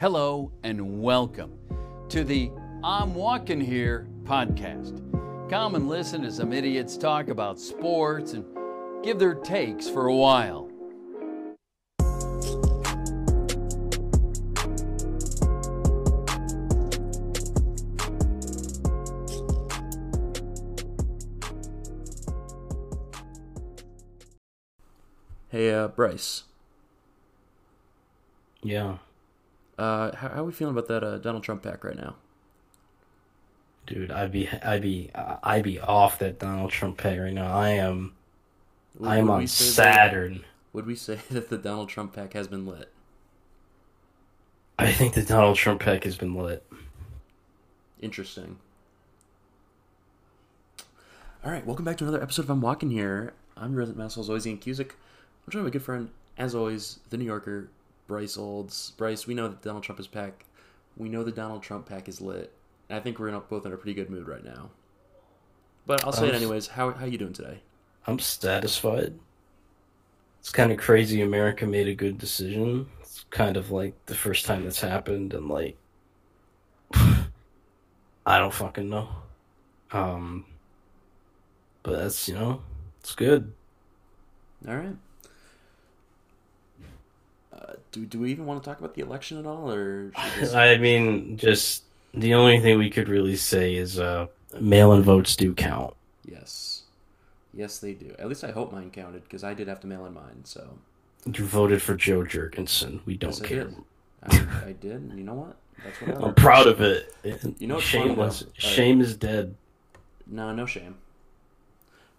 Hello and welcome to the I'm Walking Here podcast. Come and listen to some idiots talk about sports and give their takes for a while. Hey, uh, Bryce. Yeah, Uh, how, how are we feeling about that uh, Donald Trump pack right now? dude, I'd be, I'd be, I'd be off that Donald Trump pack right now. I am, Would- I am would on say that- Saturn. would we say that the Donald Trump pack has been lit? I think the Donald Trump pack has been lit. Interesting. All right, welcome back to another episode of I'm Walking Here. I'm your resident mouse, always, Ian Cusick. I'm joined by my good friend, as always, the New Yorker, Bryce Olds. Bryce, we know that Donald Trump is pack. We know the Donald Trump pack is lit. I think we're in a, both in a pretty good mood right now. But I'll say it Um, anyways. How how you doing today? I'm satisfied. It's kind of crazy. America made a good decision. It's kind of like the first time that's happened, and like, I don't fucking know. Um, but that's you know, it's good. All right. Do do we even want to talk about the election at all, or just... I mean, just the only thing we could really say is uh, mail-in votes do count. yes, yes they do. At least I hope mine counted because I did have to mail in mine. So You voted for Jo Jorgensen. We don't Yes, I care. did. I, I did. and You know what? That's what I'm proud of it. You know what's shame funny, was Uh, shame is dead. No, no shame.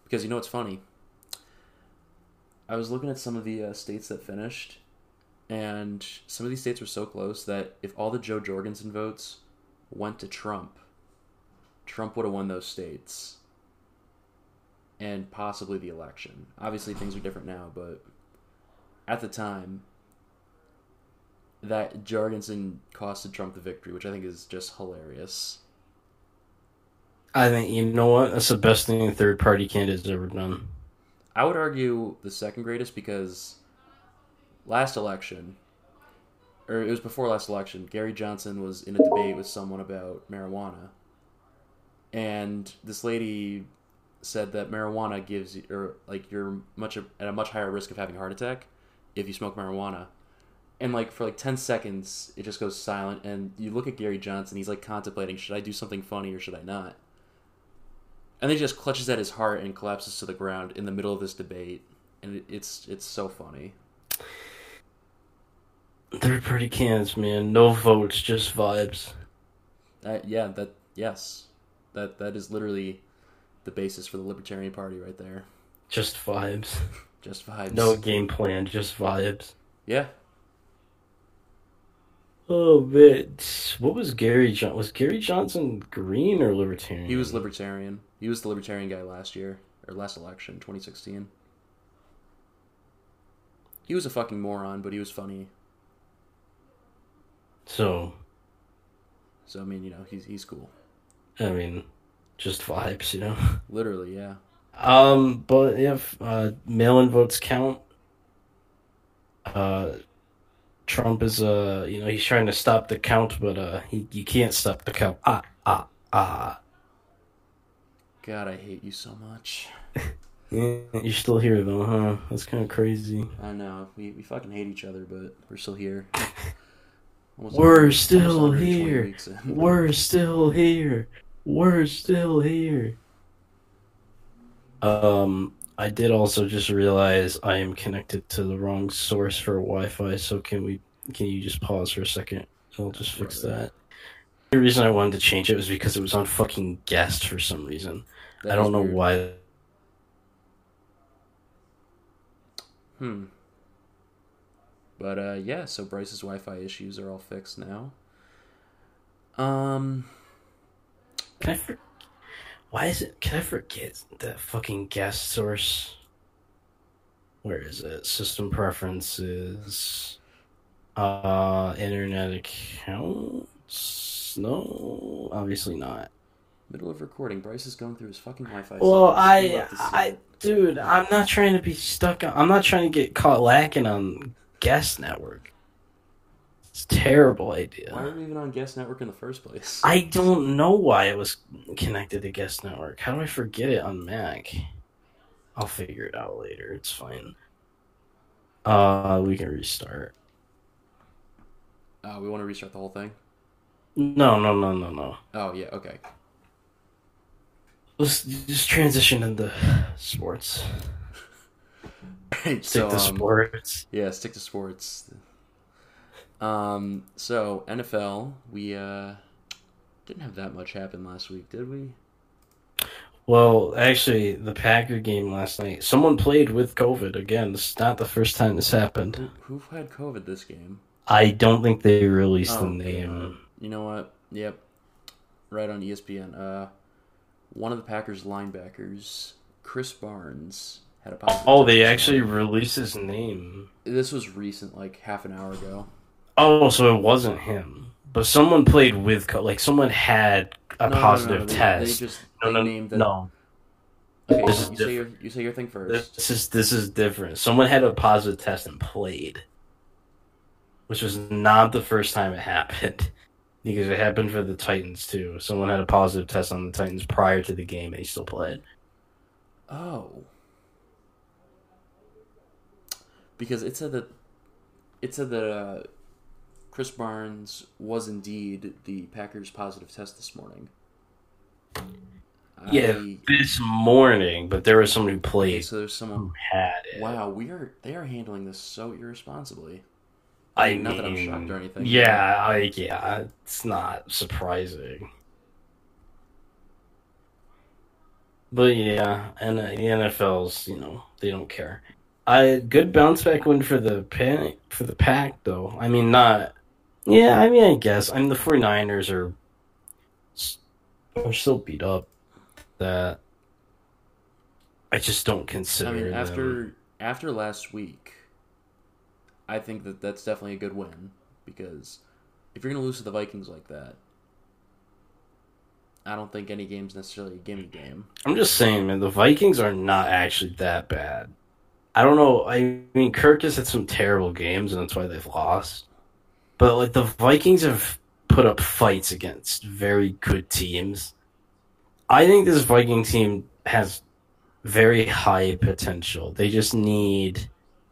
Because you know what's funny? I was looking at some of the uh, states that finished, and some of these states were so close that if all the Jo Jorgensen votes went to Trump, Trump would have won those states. And possibly the election. Obviously, things are different now, but at the time, that Jorgensen costed Trump the victory, which I think is just hilarious. I think you know what? That's the best thing a third party candidate's ever done. I would argue the second greatest because last election, or it was before last election, Gary Johnson was in a debate with someone about marijuana. And this lady said that marijuana gives you, or like you're much at a much higher risk of having a heart attack if you smoke marijuana. And like for like 10 seconds, it just goes silent. And you look at Gary Johnson, he's like contemplating should I do something funny or should I not? and then he just clutches at his heart and collapses to the ground in the middle of this debate and it's it's so funny Third party cans, man. No votes, just vibes. uh, yeah that yes that that is literally the basis for the libertarian party right there Just vibes. just vibes No game plan, just vibes. yeah Oh man, what was Gary John? Was Gary Johnson green or libertarian? he was libertarian he was the libertarian guy last year or last election 2016 he was a fucking moron but he was funny So, so i mean you know he's he's cool I mean, just vibes, you know. literally yeah Um, but if uh, mail-in votes count, uh, Trump is uh, you know, he's trying to stop the count, but uh, he you can't stop the count. Ah, ah, ah. god i hate you so much Yeah, you're still here though, huh? That's kind of crazy. I know we, we fucking hate each other, but we're still here. Almost We're still here. We're still here. We're still here. Um, I did also just realize I am connected to the wrong source for Wi-Fi. So can we? Can you just pause for a second? I'll just fix that. The reason I wanted to change it was because it was on fucking guest for some reason. That I don't know weird. why. Hmm. But uh, yeah, so Bryce's Wi-Fi issues are all fixed now. Um, Can I? For- why is it? Can I forget that fucking guest source? Where is it? System preferences. Uh, internet accounts. No, obviously not. middle of recording, Bryce is going through his fucking Wi-Fi. Well, I, love to see I, dude, I'm not trying to be stuck. On, I'm not trying to get caught lacking on guest network. It's a terrible idea. Why are we even on Guest Network in the first place? I don't know why it was connected to Guest Network. How do I forget it on Mac? I'll figure it out later. It's fine. Uh, we can restart. Uh, we want to restart the whole thing. No, no, no, no, no. Oh yeah, okay. Let's just transition into sports. Right, Stick so, to um, sports. Yeah, stick to sports. Um, so NFL, we uh didn't have that much happen last week, did we? Well, actually, the Packer game last night. Someone played with COVID again. This is not the first time this happened. Who, who had COVID this game? I don't think they released the Oh, name. God. You know what? Yep. Right on ESPN. Uh, one of the Packers linebackers, Krys Barnes, had a positive. Oh, they actually released his name. This was recent, like half an hour ago. Oh, so it wasn't him. But someone played with like someone had a No, no, no, positive no, test. They just no, they no, named the, no. Okay, This you is say your you say your thing first. This is this is different. Someone had a positive test and played, which was not the first time it happened, because it happened for the Titans too. Someone had a positive test on the Titans prior to the game, and he still played. Oh. Because it said that it said that uh, Krys Barnes was indeed the Packers' positive test this morning. Yeah, I- this morning, but there was someone who okay, played so there's someone who had it. Wow, we are they are handling this so irresponsibly. I mean, not mean, that I'm shocked or anything. Yeah, I, yeah, it's not surprising. But yeah, and uh, the NFL's, you know, they don't care. I good bounce back win for the pack for the pack though. I mean, not. Yeah, I mean, I guess. I mean, the 49ers are are still beat up. That I just don't consider. I mean, them. after after last week, I think that that's definitely a good win because if you're gonna lose to the Vikings like that, I don't think any game's necessarily a gimme game. I'm just saying, man, the Vikings are not actually that bad. I don't know. I mean, Kirk has had some terrible games, and that's why they've lost. But like the Vikings have put up fights against very good teams. I think this Viking team has very high potential. They just need.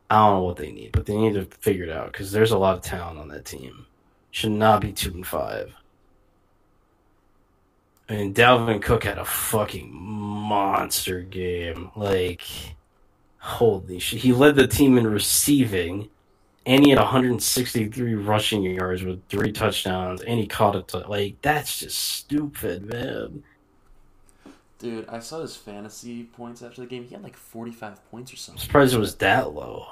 I don't know what they need, but they need to figure it out because there's a lot of talent on that team. Should not be two and five. I mean, Dalvin Cook had a fucking monster game. Like, holy shit. He led the team in receiving, and he had 163 rushing yards with three touchdowns, and he caught it. Like, that's just stupid, man. Dude, I saw his fantasy points after the game. He had like 45 points or something. I'm surprised it was that low.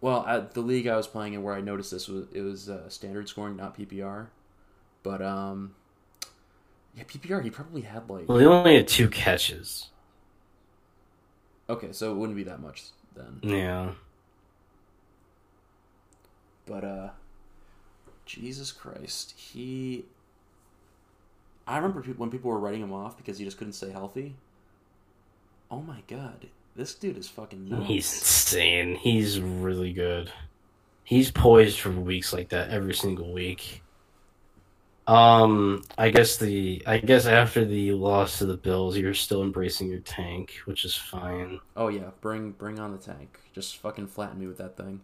Well, at the league I was playing in, where I noticed this was it was uh, standard scoring, not PPR. But um, yeah, PPR he probably had like Well, he only had two catches. Okay, so it wouldn't be that much then. Yeah. But uh, Jesus Christ, he. I remember when people were writing him off because he just couldn't stay healthy. Oh my god, this dude is fucking nuts. He's insane. He's really good. He's poised for weeks like that every single week. Um, I guess the I guess after the loss to the Bills, you're still embracing your tank, which is fine. Oh yeah, bring bring on the tank. Just fucking flatten me with that thing.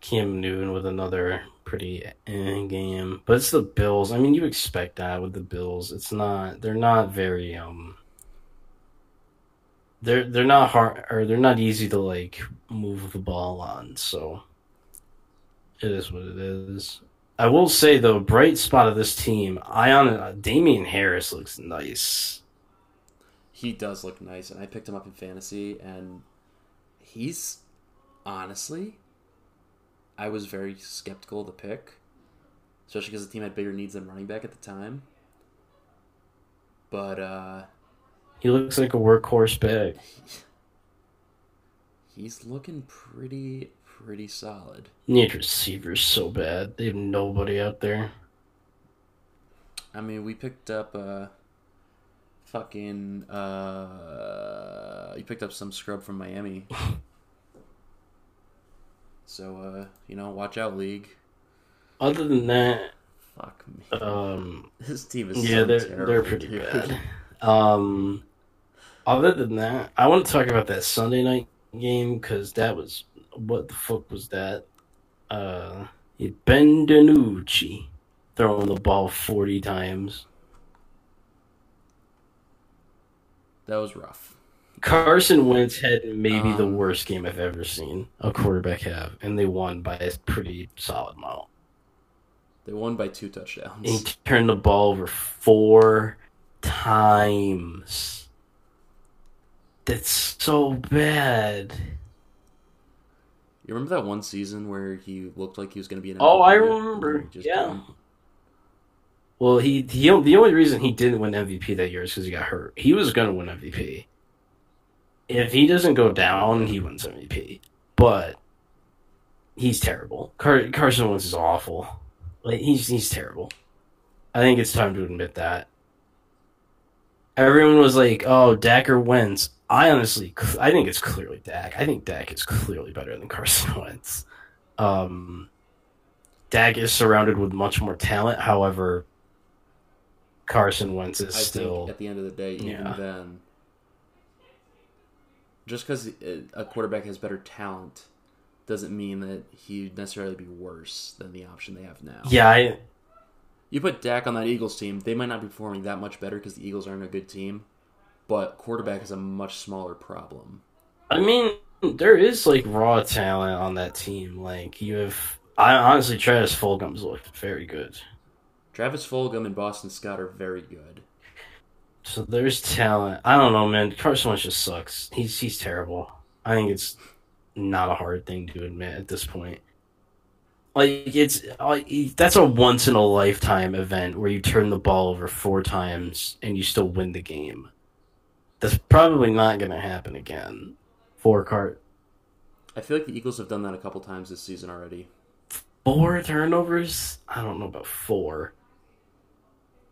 Cam Newton with another pretty eh, game, but it's the Bills. I mean, you expect that with the Bills. It's not. They're not very um. They're they're not hard or they're not easy to like move the ball on. So it is what it is. I will say though, bright spot of this team, Ion Damien Harris looks nice. He does look nice, and I picked him up in fantasy, and he's honestly, I was very skeptical of the pick, especially because the team had bigger needs than running back at the time. But uh, He looks like a workhorse back. he's looking pretty pretty solid. Need receivers so bad. They have nobody out there. I mean, we picked up uh, fucking uh, you picked up some scrub from Miami. So, uh, you know, watch out, league. Other than that, Fuck me. um, This team is yeah, so they're terrible, they're pretty dude. bad. Um, other than that, I want to talk about that Sunday night game because that was what the fuck was that? Uh, Ben DiNucci throwing the ball forty times. That was rough. Carson Wentz had maybe the Um, worst game I've ever seen a quarterback have, and they won by a pretty solid amount. They won by two touchdowns. He turned the ball over four times. That's so bad. You remember that one season where he looked like he was going to be an Oh, I remember. Just Yeah. didn't. Well, he, he the only reason he didn't win MVP that year is because he got hurt. He was going to win MVP. If he doesn't go down, he wins MVP. But he's terrible. Car- Carson Wentz is awful. Like he's he's terrible. I think it's time to admit that. Everyone was like, "Oh, Dak or Wentz." I honestly, I think it's clearly Dak. I think Dak is clearly better than Carson Wentz. Um, Dak is surrounded with much more talent. However, Carson Wentz is I still think at the end of the day, even Yeah. then, just because a quarterback has better talent doesn't mean that he'd necessarily be worse than the option they have now. yeah. I, You put Dak on that Eagles team, they might not be performing that much better because the Eagles aren't a good team, but quarterback is a much smaller problem. I mean, there is like raw talent on that team. Like you have, I honestly, Travis Fulgham's looked very good. Travis Fulgham and Boston Scott are very good. So there's talent. I don't know, man. Carson Wentz just sucks. He's he's terrible. I think it's not a hard thing to admit at this point. Like it's like, that's a once in a lifetime event where you turn the ball over four times and you still win the game. That's probably not going to happen again. Four cart I feel like the Eagles have done that a couple times this season already. four turnovers. I don't know about four.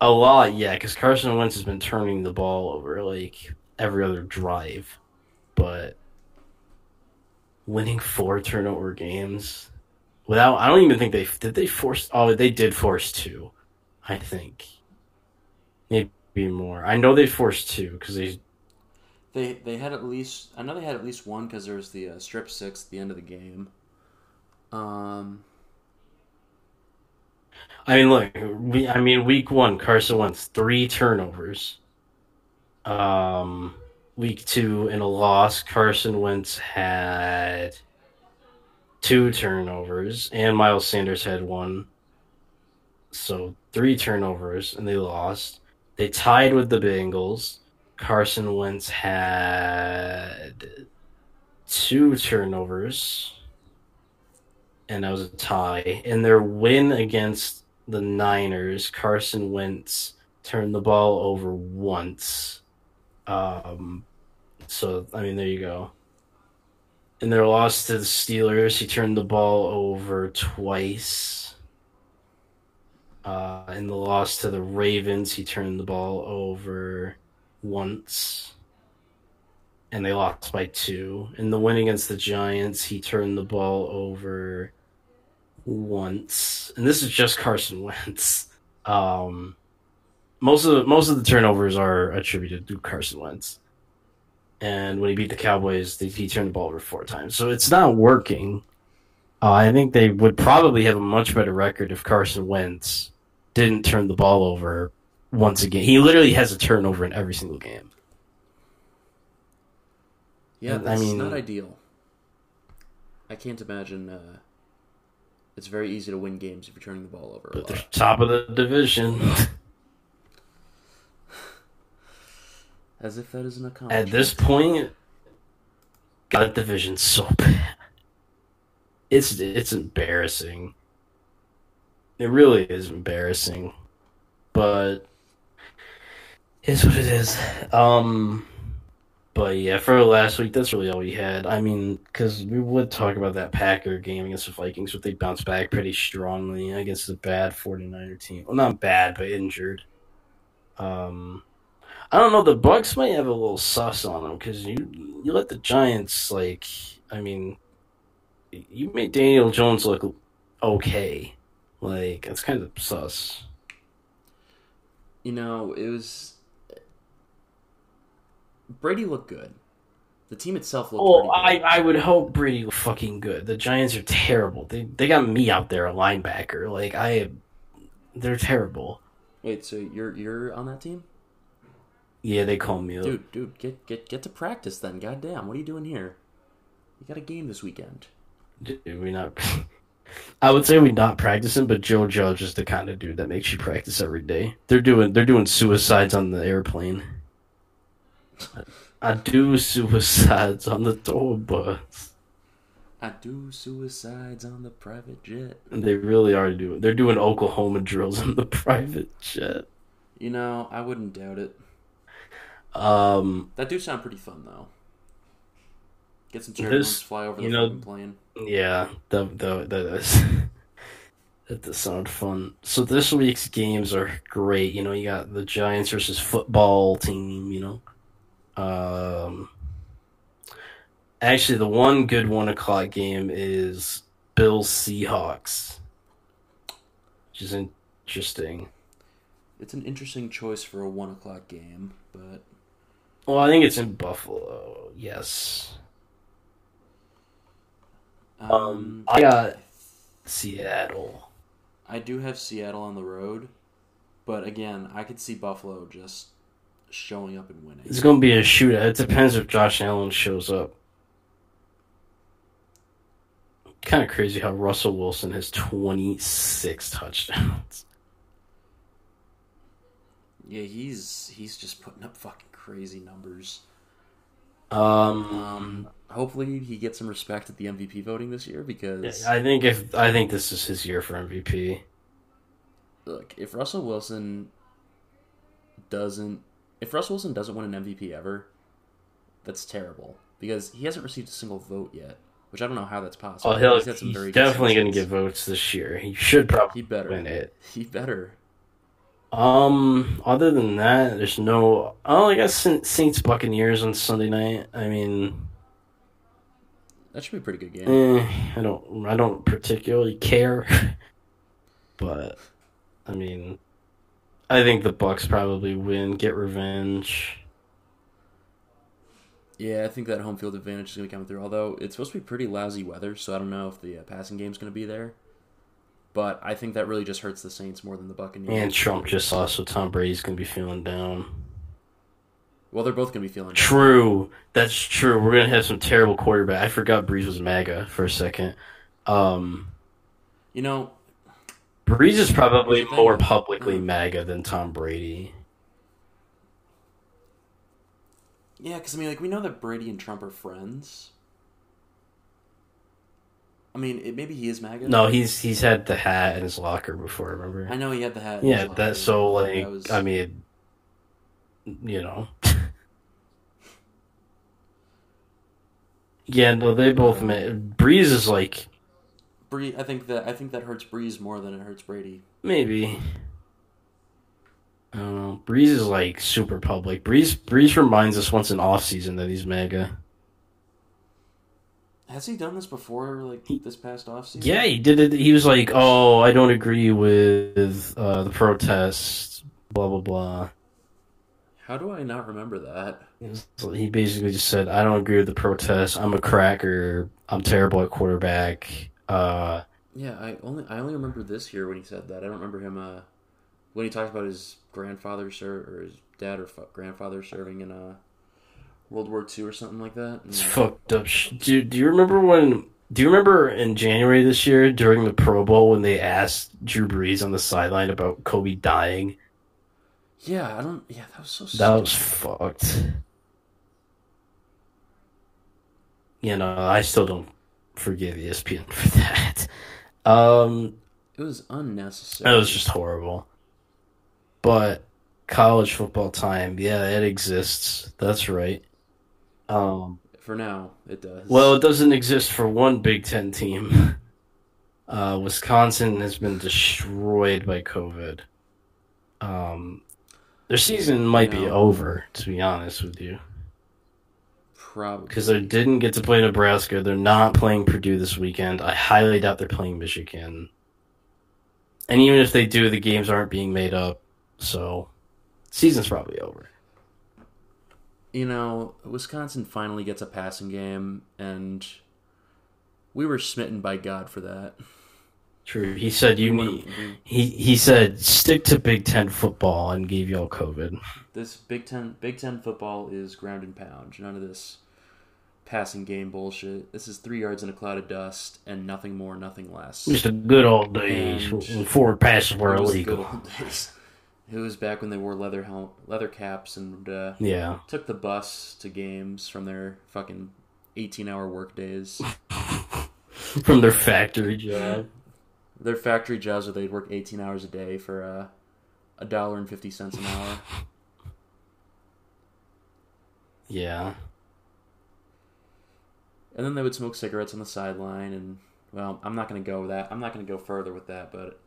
A lot, yeah, because Carson Wentz has been turning the ball over like every other drive, but winning four turnover games without I don't even think they did they force. Oh, they did force two, I think. Maybe more. I know they forced two because they They they had at least I know they had at least one because there was the uh, strip six at the end of the game. Um, I mean, look, we. I mean, week one, Carson Wentz three turnovers. Um, week two in a loss, Carson Wentz had two turnovers, and Miles Sanders had one. So three turnovers, and they lost. They tied with the Bengals. Carson Wentz had two turnovers, and that was a tie. In their win against the Niners, Carson Wentz turned the ball over once. Um, so I mean, there you go. In their loss to the Steelers, he turned the ball over twice. Uh, in the loss to the Ravens, he turned the ball over once. And they lost by two. In the win against the Giants, he turned the ball over once. And this is just Carson Wentz. Um, most of the, most of the turnovers are attributed to Carson Wentz. And when he beat the Cowboys, they, he turned the ball over four times. So it's not working. Uh, I think they would probably have a much better record if Carson Wentz didn't turn the ball over once again. He literally has a turnover in every single game. yeah, I that's mean- not ideal. I can't imagine. Uh, it's very easy to win games if you're turning the ball over a But they're top of the division. As if that is an accomplishment. At this point, God, that division's so bad. It's it's embarrassing. It really is embarrassing, but it's what it is. Um, but yeah, for last week, that's really all we had. I mean, because we would talk about that Packer game against the Vikings, but they bounced back pretty strongly against the bad 49er team. Well, not bad, but injured. Um, I don't know. The Bucs might have a little sus on them because you you let the Giants like. I mean, you made Daniel Jones look okay. Like that's kind of sus. You know, it was Brady looked good. The team itself looked. Oh, I. I would hope Brady was fucking good. The Giants are terrible. They they got me out there, a linebacker. Like I, they're terrible. Wait, so you're you're on that team, Yeah, they call me. dude? Dude, get get get to practice then. Goddamn, what are you doing here? You got a game this weekend. Dude, we not. I would say we not practicing, but Joe Judge is the kind of dude that makes you practice every day. They're doing they're doing suicides on the airplane. I do suicides on the tour bus. I do suicides on the private jet. And they really are doing. They're doing Oklahoma drills on the private jet. You know, I wouldn't doubt it. Um, That do sound pretty fun though. Get some turbulence, fly over the know- plane. yeah, that that that is. That does sound fun. So this week's games are great. You know, you got the Giants versus football team. You know, um, actually, the one good one o'clock game is Bills Seahawks, which is interesting. It's an interesting choice for a one o'clock game, but Well, I think it's in Buffalo. Yes. um, Um, I got Seattle. I do have Seattle on the road, but again, I could see Buffalo just showing up and winning. It's going to be a shootout. It depends if Josh Allen shows up. Kind of crazy how Russell Wilson has 26 touchdowns. Yeah, he's he's just putting up fucking crazy numbers. Um, Um, hopefully he gets some respect at the MVP voting this year because I think if I think this is his year for MVP. look, if Russell Wilson doesn't if Russell Wilson doesn't win an MVP ever, that's terrible because he hasn't received a single vote yet, which I don't know how that's possible. Oh, he'll, had some he's very definitely going to get votes this year. He should probably He better. win it. He better. Um, other than that, there's no. Oh, I guess Saint- Saints Buccaneers on Sunday night. I mean, That should be a pretty good game. eh, I don't, I don't particularly care, but I mean, I think the Bucs probably win, get revenge. Yeah, I think that home field advantage is going to come through. Although it's supposed to be pretty lousy weather, so I don't know if the uh, passing game's going to be there. But I think that really just hurts the Saints more than the Buccaneers. And Trump just saw, so Tom Brady's gonna be feeling down. well, they're both going to be feeling. True, that's true. We're gonna have some terrible quarterback. I forgot Brees was MAGA for a second. Um, You know, Brees is probably more publicly. MAGA than Tom Brady. yeah, because I mean, like we know that Brady and Trump are friends. I mean, it, maybe he is MAGA. No, he's he's had the hat in his locker before. Remember? I know he had the hat. in Yeah, that's so like That was- I mean, you know. yeah, no, they both. Ma- Brees is like Bree. I think that I think that hurts Brees more than it hurts Brady. maybe. I don't know. Brees is like super public. Brees Brees reminds us once in off season that he's MAGA. Has he done this before? Like this past off season? Yeah, he did it. He was like, "Oh, I don't agree with uh, the protests." Blah blah blah. How do I not remember that? He basically just said, "I don't agree with the protests. I'm a cracker. I'm terrible at quarterback." Uh, Yeah, I only I only remember this year when he said that. I don't remember him uh, when he talked about his grandfather ser- or his dad or fa- grandfather serving in uh, World War II or something like that. it's fucked up. sh- Do Do you remember when? Do you remember in January this year during the Pro Bowl when they asked Drew Brees on the sideline about Kobe dying? yeah, I don't. Yeah, that was so. That stupid. was fucked. You know, I still don't forgive ESPN for that. Um, It was unnecessary. That was just horrible. But college football time, yeah, it exists. That's right. Um, for now. It does. well, it doesn't exist for one Big Ten team. Uh, Wisconsin has been destroyed by COVID. Um, their season might be over, to be honest with you. Probably because they didn't get to play Nebraska. They're not playing Purdue this weekend. I highly doubt they're playing Michigan. And even if they do, the games aren't being made up, so season's probably over. you know, Wisconsin finally gets a passing game, and we were smitten by God for that. True. He said you We- need. He he said stick to Big Ten football and gave y'all COVID. this Big Ten Big Ten football is ground and pound. None of this passing game bullshit. This is three yards in a cloud of dust and nothing more, nothing less. Just the good old days when forward passes were It was the good illegal. It was back when they wore leather leather caps and uh, Yeah. took the bus to games from their fucking eighteen hour work days. From their factory job. their factory jobs where they'd work 18 hours a day for uh, a dollar and 50 cents an hour Yeah. And then they would smoke cigarettes on the sideline and well i'm not going to go with that i'm not going to go further with that but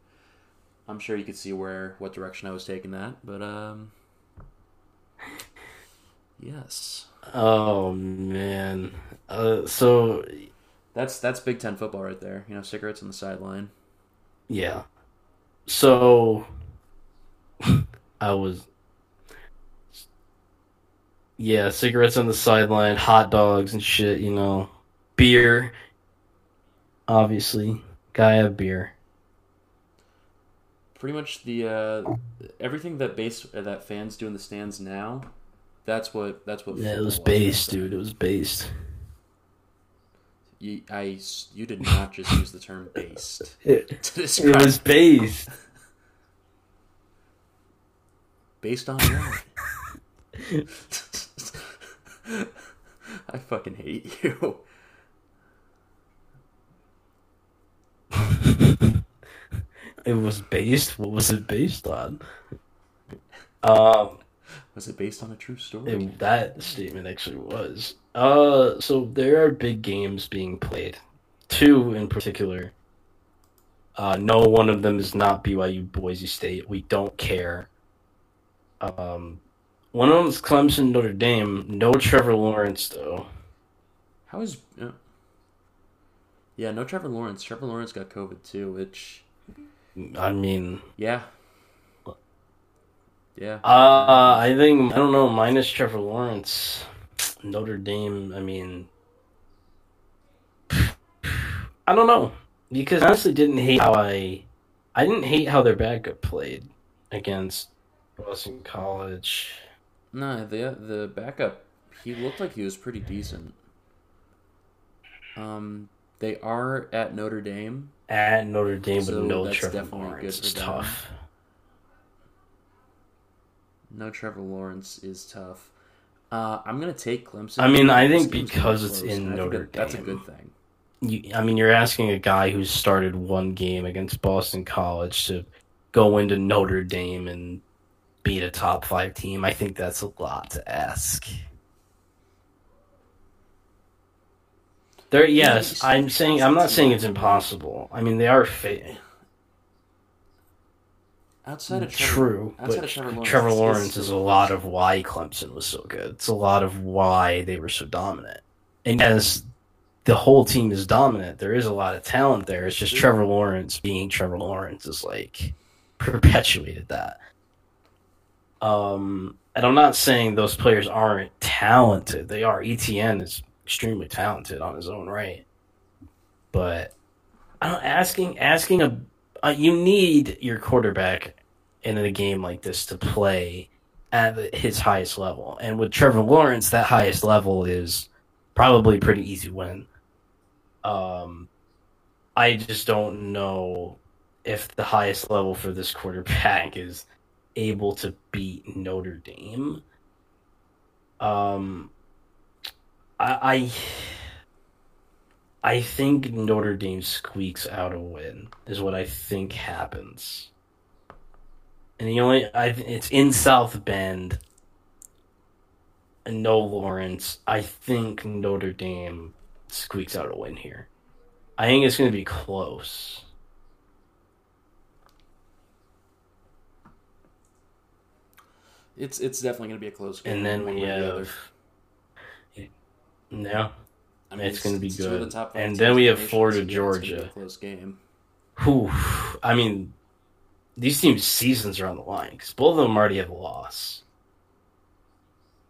i'm sure you could see where what direction i was taking that but um yes Oh man. Uh, so that's that's big ten football right there you know cigarettes on the sideline yeah. So I was. Yeah, cigarettes on the sideline, hot dogs and shit. You know, beer. Obviously, guy have beer. pretty much the uh, everything that base uh, that fans do in the stands now that's what that's what Yeah, it was football based, back dude. It was based. You, I, you did not just use the term based It, to describe it was based. based on what? I fucking hate you. It was based. What was it based on? Um, Was it based on a true story? it, that statement actually was. Uh, so there are big games being played. Two in particular. Uh, no one of them is not BYU Boise State. We don't care. Um, one of them is Clemson Notre Dame. No Trevor Lawrence though. How is? Uh, yeah, no Trevor Lawrence. Trevor Lawrence got COVID too, which I mean, yeah, yeah. Uh, I think I don't know. Minus Trevor Lawrence, Notre Dame. I mean, I don't know because I honestly didn't hate how I, I didn't hate how their backup played against Boston College. No, the the backup, he looked like he was pretty decent. Um, they are at Notre Dame. At Notre Dame, So but no that's Trevor definitely Lawrence. good It's for them. tough. No Trevor Lawrence is tough. Uh, I'm gonna take Clemson. I mean, I think because it's close, in Notre Dame, That's a good thing. You, I mean, you're asking a guy who's started one game against Boston College to go into Notre Dame and beat a top five team. I think that's a lot to ask. There, yes, I'm saying I'm not saying it's impossible. I mean, they are fa- Outside of Trevor, true, outside but of Trevor Lawrence, Trevor Lawrence is a lot of why Clemson was so good. It's a lot of why they were so dominant. And as the whole team is dominant, there is a lot of talent there. It's just Trevor Lawrence being Trevor Lawrence is like perpetuated that. Um, and I'm not saying those players aren't talented. They are. Etienne is extremely talented on his own right. But I don't asking asking a uh, you need your quarterback in a game like this to play at his highest level. And with Trevor Lawrence, that highest level is probably a pretty easy win. Um, I just don't know if the highest level for this quarterback is able to beat Notre Dame. Um, I, I I think Notre Dame squeaks out a win is what I think happens. And the only I it's in South Bend. And no Lawrence. I think Notre Dame squeaks out a win here. I think it's going to be close. It's it's definitely gonna be a close game. And then we the have other. Yeah. I mean, It's gonna be two of the good. top And then we have Florida, it's be Georgia. close game. Whew. I mean, these teams' seasons are on the line because both of them already have a loss.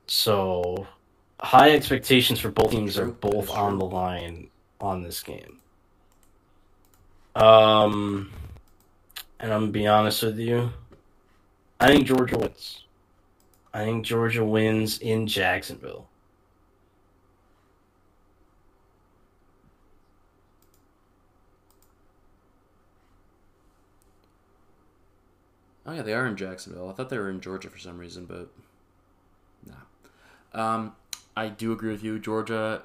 So, high expectations for both teams are both on the line on this game. Um, and I'm gonna be honest with you. I think Georgia wins. I think Georgia wins in Jacksonville. Oh yeah, they are in Jacksonville. I thought they were in Georgia for some reason, but nah. Um, I do agree with you, Georgia.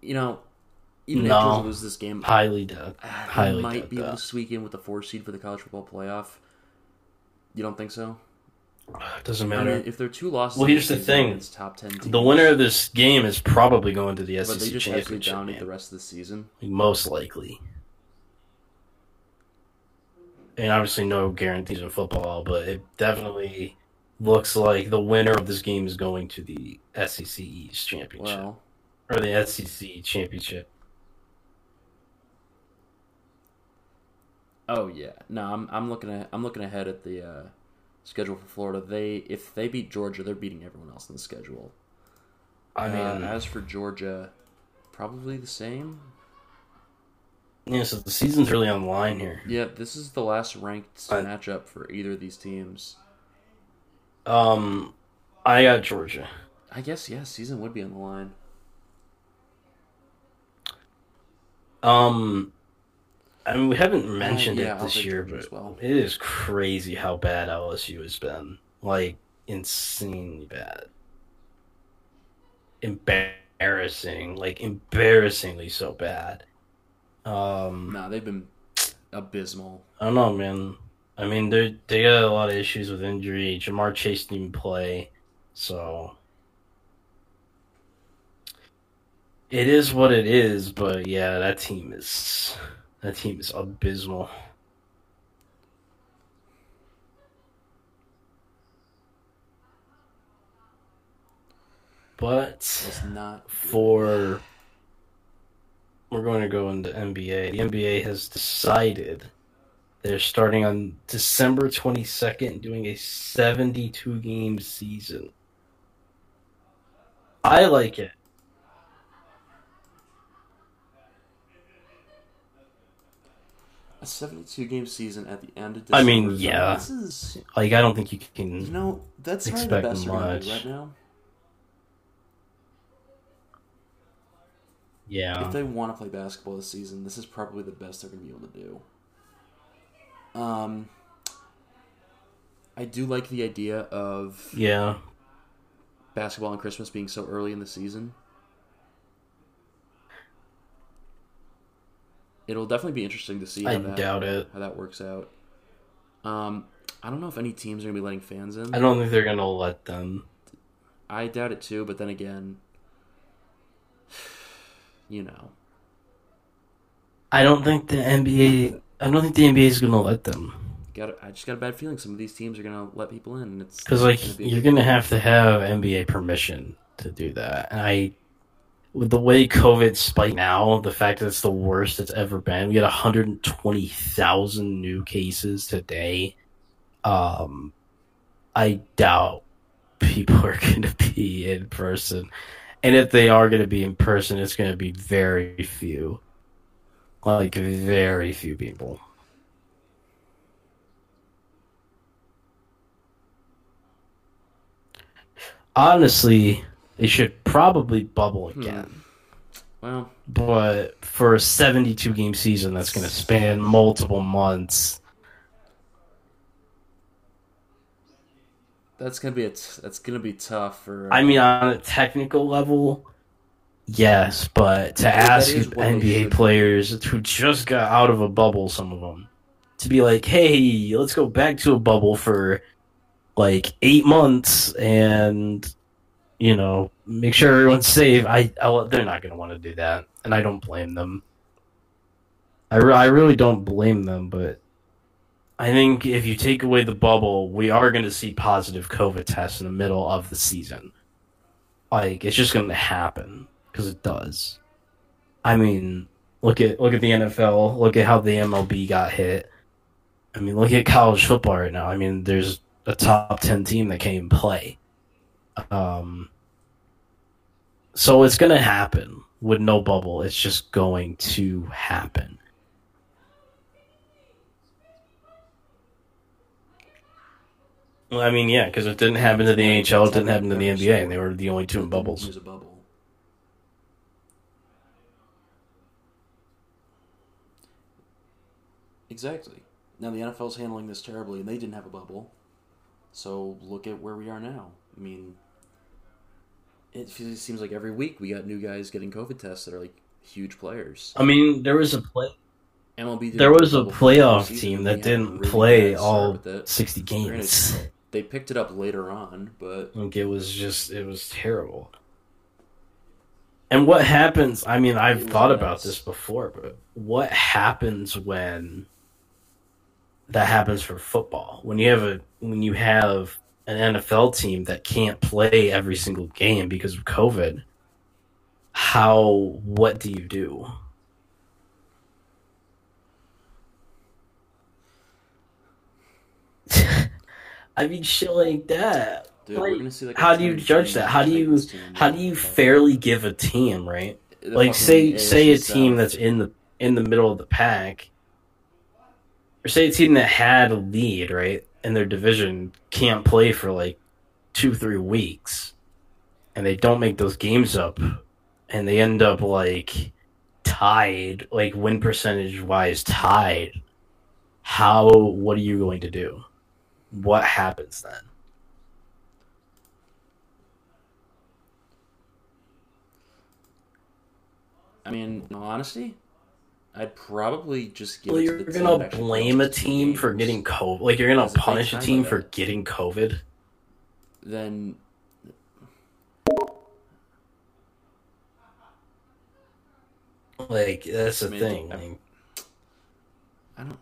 You know, even if Georgia loses this game, Highly doubt. uh, highly they might doubt be able to squeak in with the four seed for the college football playoff. You don't think so? It doesn't I matter. mean, if they're two losses, Well, here's the thing. against top ten teams, The winner of this game is probably going to the but SEC they just championship. game. the rest of the season. Most likely. And obviously, no guarantees in football, but it definitely looks like the winner of this game is going to the SEC East championship or the SEC championship. oh yeah, no, I'm I'm looking at I'm looking ahead at the uh, schedule for Florida. They if they beat Georgia, they're beating everyone else in the schedule. I mean, uh, as for Georgia, probably the same. Yeah. So the season's really on the line here. Yeah, this is the last ranked I- matchup for either of these teams. Um, I got Georgia. I guess yeah, season would be on the line. Um, I mean, we haven't mentioned Uh, yeah, it this year, but well. it is crazy how bad LSU has been. Like, insanely bad. Embarrassing. Like, embarrassingly so bad. Um, Nah, they've been abysmal. I don't know, man. I mean, they they got a lot of issues with injury. Ja'Marr Chase didn't even play, so it is what it is. But yeah, that team is that team is abysmal. But It's not for we're going to go into NBA. The NBA has decided they're starting on December 22nd doing a 72 game season. I like it. a 72 game season at the end of December. I mean, yeah. This is Like I don't think you can. you know that's probably the Expect best they're gonna do much. right now. Yeah. If they want to play basketball this season, this is probably the best they're going to be able to do. Um, I do like the idea of Yeah. basketball and Christmas being so early in the season. It'll definitely be interesting to see how I that doubt it. how that works out. Um, I don't know if any teams are going to be letting fans in. I don't think they're going to let them. I doubt it too, but then again, you know, I don't think the NBA I don't think the NBA is going to let them. got I just got a bad feeling some of these teams are going to let people in, and it's Because like gonna you're gonna have to have NBA permission to do that, and I, with the way COVID spiked now, the fact that it's the worst it's ever been, we had 120,000 new cases today. Um, I doubt people are gonna be in person, and if they are gonna be in person, it's gonna be very few, like very few people. Honestly, they should probably bubble Hmm. again. well, But for a 72 game season that's going to span multiple months, that's gonna be a t- that's gonna be tough for. I mean, uh, on a technical level, yes, but to ask is what they NBA players who just got out of a bubble, some of them, to be like, hey, let's go back to a bubble for like eight months and, you know, make sure everyone's safe. I, I they're not going to want to do that, and I don't blame them. I, re- I really don't blame them, but I think if you take away the bubble, we are going to see positive COVID tests in the middle of the season. Like it's just going to happen because it does. I mean, look at look at the NFL. Look at how the MLB got hit. I mean, look at college football right now. I mean, there's a top ten team that can't even play. Um, so it's going to happen with no bubble. It's just going to happen. Well, I mean, yeah, because it didn't happen to the NHL, it didn't happen to the NBA, and they were the only two in bubbles. Use a bubble. Exactly. Now the NFL's handling this terribly, and they didn't have a bubble. So look at where we are now. I mean, it seems like every week we got new guys getting COVID tests that are like huge players. I mean, there was a play. MLB There was a bubble for the playoff team that didn't really play all 60 games. Granted, They picked it up later on, but Like it was just it was terrible. And what happens? I mean, I've thought a about this before, but what happens when that happens for football? When you have a when you have an NFL team that can't play every single game because of COVID, how what do you do? I mean, shit like that. dude, Like, see like how do you judge that? How do you team how do you fairly give a team right? Like say say a team South. that's in the in the middle of the pack, or say a team that had a lead right in their division can't play for like two three weeks, and they don't make those games up, and they end up like tied, like win percentage wise tied. How? What are you going to do? What happens then? I mean, in all honesty, I'd probably just give Well, it you're to the team gonna blame a team for getting COVID. Like you're gonna punish a team for getting COVID. Then Like that's the I mean, thing I don't.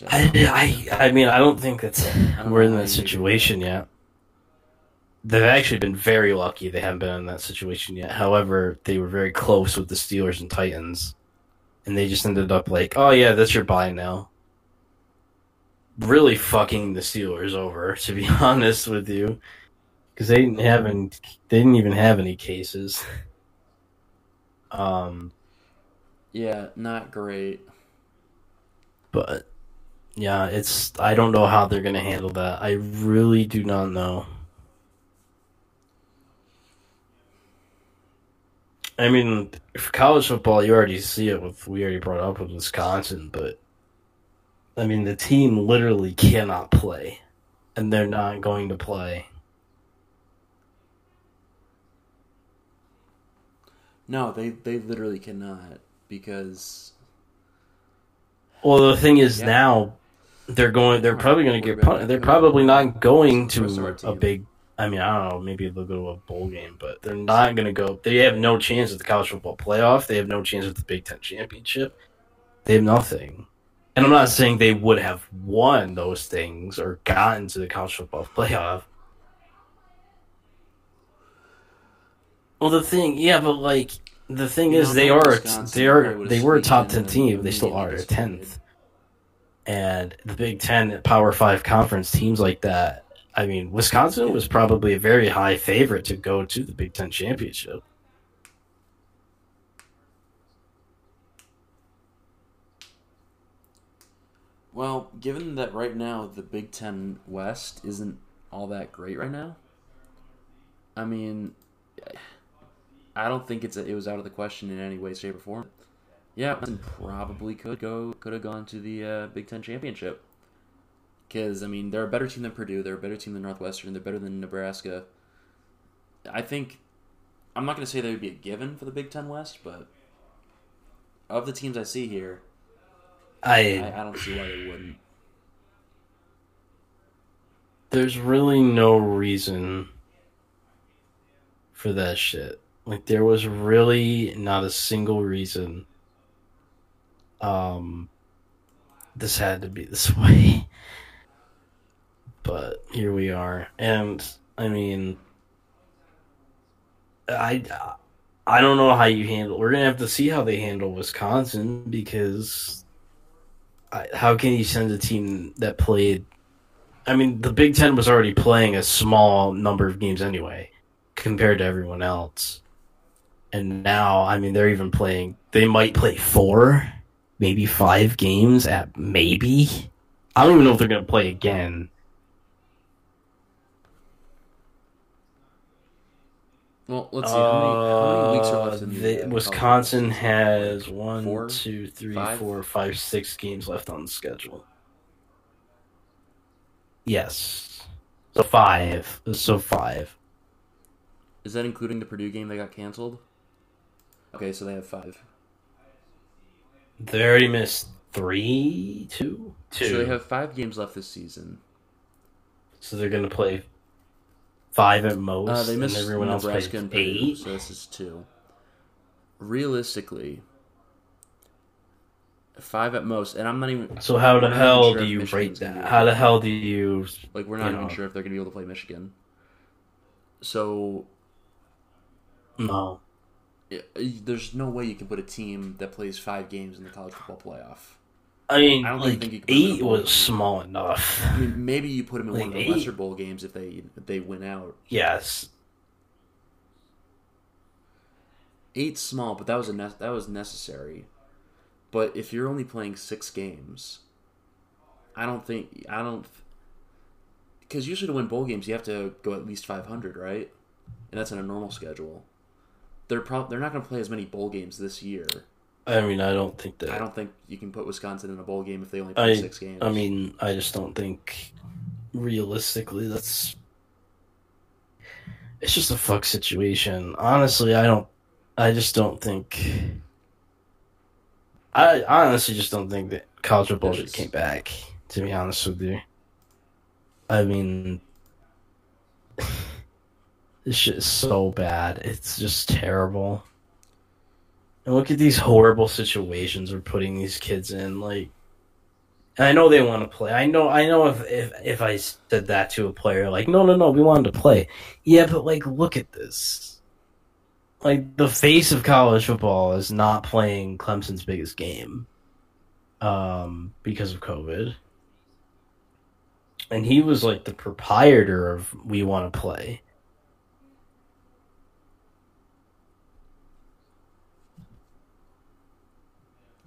Shit. I, I, I mean, I don't think that's don't we're in that situation yet. They've actually been very lucky they haven't been in that situation yet. However, they were very close with the Steelers and Titans, and they just ended up like, "Oh yeah, that's your bye now." Really fucking the Steelers over, to be honest with you, because they didn't have any, they didn't even have any cases. Um, Yeah, not great. but yeah, it's I don't know how they're gonna handle that. I really do not know. I mean, for college football, you already see it with we already brought up with Wisconsin, but I mean, the team literally cannot play, and they're not going to play. No, they they literally cannot because Well, the thing is Yeah. now they're going. They're probably going to get. about Pun- they're probably not going the rest of our to a big. I mean, I don't know. Maybe they'll go to a bowl game, but they're not going to go. They have no chance at the college football playoff. They have no chance at the Big Ten championship. They have nothing. And I'm not saying they would have won those things or gotten to the college football playoff. Well, the thing, yeah, but like the thing You is, know, they are Wisconsin they are they were a top ten team. They still are just tenth. And the Big Ten, Power Five conference teams like that. I mean, Wisconsin was probably a very high favorite to go to the Big Ten championship. Well, given that right now the Big Ten West isn't all that great right now, I mean, I don't think it's it was out of the question in any way, shape, or form. Yeah, Wisconsin probably could go could have gone to the uh, Big Ten championship because I mean they're a better team than Purdue, they're a better team than Northwestern, they're better than Nebraska. I think I'm not going to say they would be a given for the Big Ten West, but of the teams I see here, I, I I don't see why they wouldn't. there's really no reason for that shit. Like there was really not a single reason um this had to be this way. But here we are. And I mean I I don't know how you handle. We're gonna have to see how they handle Wisconsin because I, how can you send a team that played? I mean, the Big Ten was already playing a small number of games anyway compared to everyone else, and now I mean they're even playing. They might play four, maybe five games at maybe. I don't even know if they're gonna play again. Well, let's see. How many, how many weeks are left in the, the- uh, college Wisconsin has one, Four? two, three, Five? four, five, six games left on the schedule. Yes. So five. So five. Is that including the Purdue game that got canceled? Okay, so they have five. They already missed three, two, two. So they have five games left this season. So they're gonna play five at most, Uh, they and missed everyone else plays Nebraska and Purdue, eight. so this is two. Realistically, five at most, and I'm not even So how the hell sure do you Michigan's rate that? How the hell do you? Like we're not even know. sure if they're going to be able to play Michigan. So No. There's no way you can put a team that plays five games in the college football playoff. I mean, I don't like think you can put them in a eight was game. small enough. I mean, maybe you put them in one of the eight. lesser bowl games if they if they win out. Yes. Eight small, but that was a ne- that was necessary. But if you're only playing six games, I don't think I don't because usually to win bowl games you have to go at least 500, right? And that's in a normal schedule. They're prob- they're not going to play as many bowl games this year. I mean, I don't think that. I don't think you can put Wisconsin in a bowl game if they only play I, six games. I mean, I just don't think realistically that's. It's just a fuck situation. Honestly, I don't. I just don't think. I honestly just don't think that college football just- came back. To be honest with you, I mean, this shit is so bad. It's just terrible. And look at these horrible situations we're putting these kids in. Like, I know they want to play. I know. I know if if if I said that to a player, like, no, no, no, we wanted to play. Yeah, but like, look at this. Like the face of college football is not playing Clemson's biggest game, um, because of COVID. And he was like the proprietor of we want to play.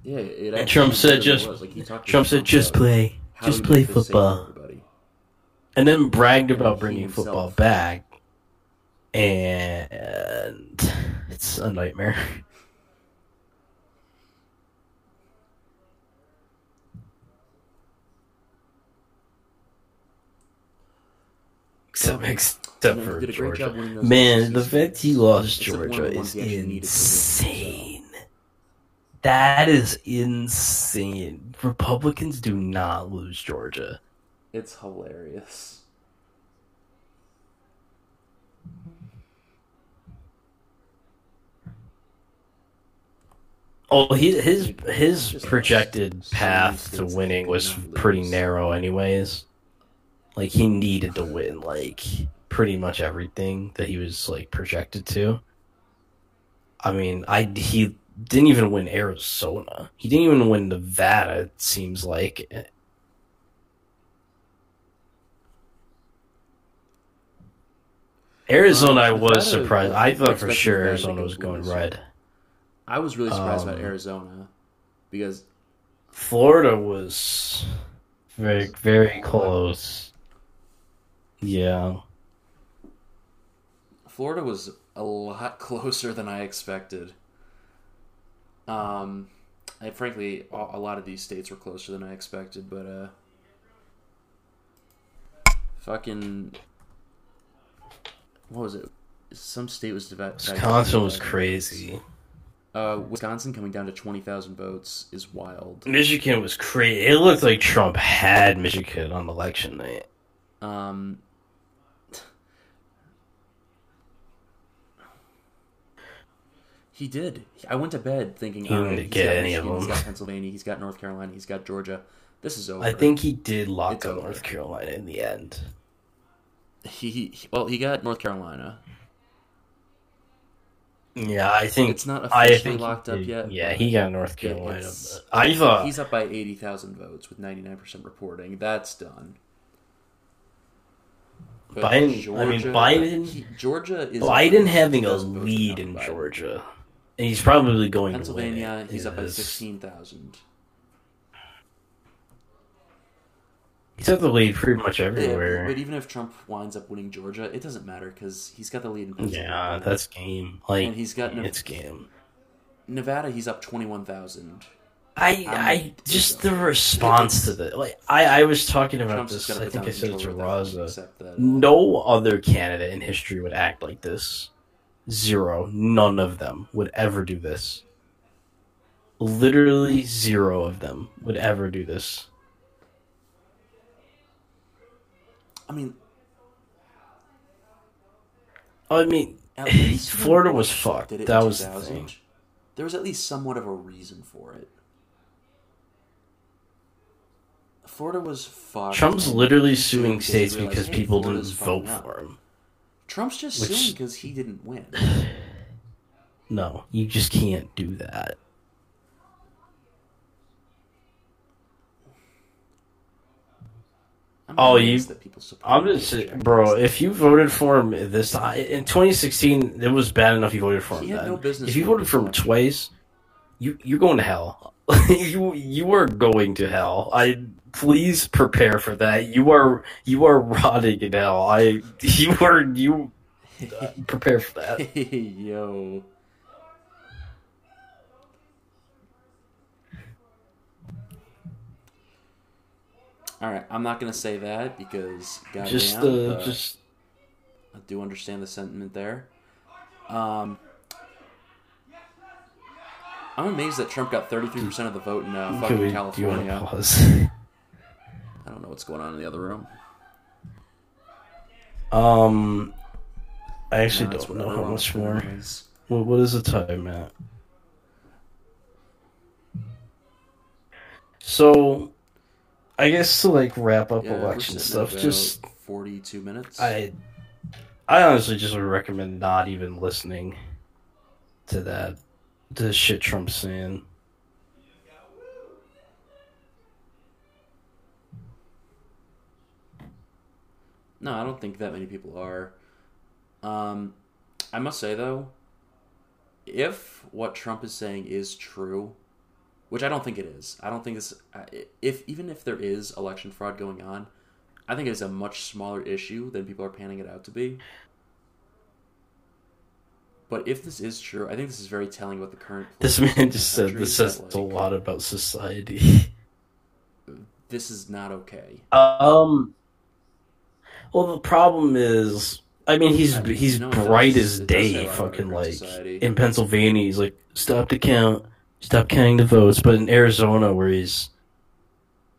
Yeah, it And Trump said just. Like, he talked to Trump said just play, just play makes this safe for football. and then bragged about bringing himself. football back, and it's a nightmare. Except, except for he did a great job Georgia. Man, the fact he lost Except one of the Georgia is he actually needed to win, so. insane. That is insane. Republicans do not lose Georgia. It's hilarious. Oh, he, his his projected path to winning was pretty narrow, anyways. Like he needed to win, like pretty much everything that he was like projected to. I mean, I he didn't even win Arizona. He didn't even win Nevada. It seems like. Arizona, I Um, was Nevada, surprised. I I thought for sure Arizona was going lose. red. I was really surprised about Um, Arizona because Florida was very very close. Yeah. Florida was a lot closer than I expected. Um, I frankly, a a lot of these states were closer than I expected, but uh, fucking, what was it? Some state was divided. Wisconsin was crazy. Uh, Wisconsin coming down to twenty thousand votes is wild. Michigan was crazy. It looked like Trump had Michigan on election night. Um, he did. I went to bed thinking, He didn't get got any of Michigan, He's them. got Pennsylvania. He's got North Carolina. He's got Georgia. This is over. I think he did lock It's up over. North Carolina in the end. he, he well he got North Carolina. Yeah, I think It's not officially locked up yet, Yeah, he got North Carolina. I thought He's up by 80,000 votes with 99% reporting. That's done. But Biden- I mean, Biden- he- Georgia is Biden having a lead in Biden. Georgia, and he's probably going Pennsylvania, to win it, he's up at is- 16,000. He's got the lead pretty much Yeah, everywhere. but even if Trump winds up winning Georgia, it doesn't matter because he's got the lead in Pennsylvania. Yeah, that's game. Like And he's got it's game. Nevada. He's up 21,000. I I'm- I just the response to the like I I was talking about Trump's this. I think I said it to Raza. Uh, No other candidate in history would act like this. Zero. None of them would ever do this. Literally zero of them would ever do this. I mean, I mean, at least when Florida was fucked. That was the thing. There was at least somewhat of a reason for it. Florida was fucked. Trump's literally suing states because people didn't vote for him. Trump's just Which- suing because he didn't win. No, you just can't do that. I'm Oh, you- That people support I'm just saying, bro. If you voted for him this time in 2016, it was bad enough you voted for him then. no business if you voted for him for him. twice, you you're going to hell. you you are going to hell. I please prepare for that. You are you are rotting in hell. I you are you uh, prepare for that. Yo. All right, I'm not gonna say that because goddamn, just uh, uh, just I do understand the sentiment there. Um, I'm amazed that Trump got 33% of the vote in uh, fucking we, do you want California. don't know what's going on in the other room. Um, I actually No, don't know how much more. is. What, what is the time at? So, I guess to like wrap up Yeah, election stuff, just 42 minutes. I, I honestly just would recommend not even listening to that, to the shit Trump's saying. No, I don't think that many people are. Um, I must say though, if what Trump is saying is true, which I don't think it is, I don't think this. If even if there is election fraud going on, I think it is a much smaller issue than people are panning it out to be. But if this is true, I think this is very telling about the current. This man just said this that, says a lot about society. This is not okay. Um. Well, the problem is, I mean, oh, he's I mean, he's no, does- bright as it does say day, a lot about fucking like society. in Pennsylvania. He's like, stop the count, stop counting the votes. But in Arizona, where he's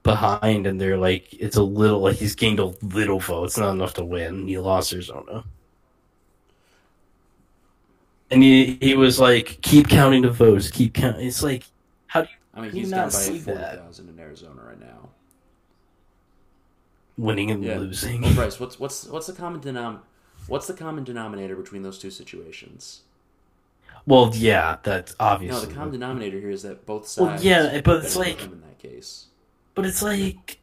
behind, and they're like, it's a little like he's gained a little vote. It's not enough to win. He lost Arizona, and he he was like, keep counting the votes, keep counting. It's like, how do you I mean, he's not down by see forty that? thousand in Arizona right now. Winning and Yeah. losing? Well, Bryce, what's what's what's the common denom what's the common denominator between those two situations? Well, yeah, that's obviously. No, the common denominator here is that both Well, sides. yeah, but it's like- in that case. But it's like,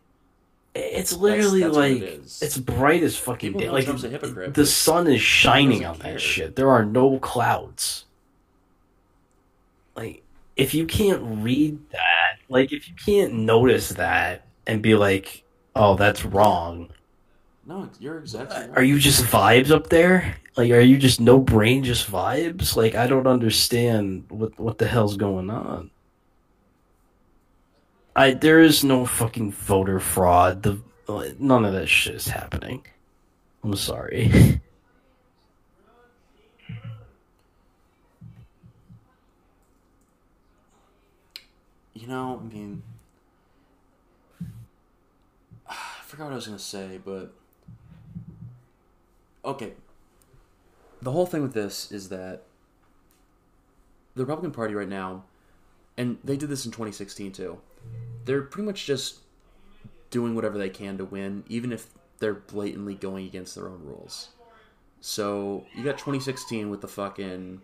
it's literally that's what like it it's bright as fucking day. Like hypocrite, the sun is shining on that shit. There are no clouds. Like if you can't read that, like if you can't notice that and be like, "Oh, that's wrong." No, you're exactly right. Are you just vibes up there? Like, are you just no brain, just vibes? Like, I don't understand what what the hell's going on. I there is no fucking voter fraud. The none of that shit is happening. I'm sorry. You know, I mean, I forgot what I was gonna say, but okay. The whole thing with this is that the Republican Party right now, and they did this in 2016 too. They're pretty much just doing whatever they can to win, even if they're blatantly going against their own rules. So you got 2016 with the fucking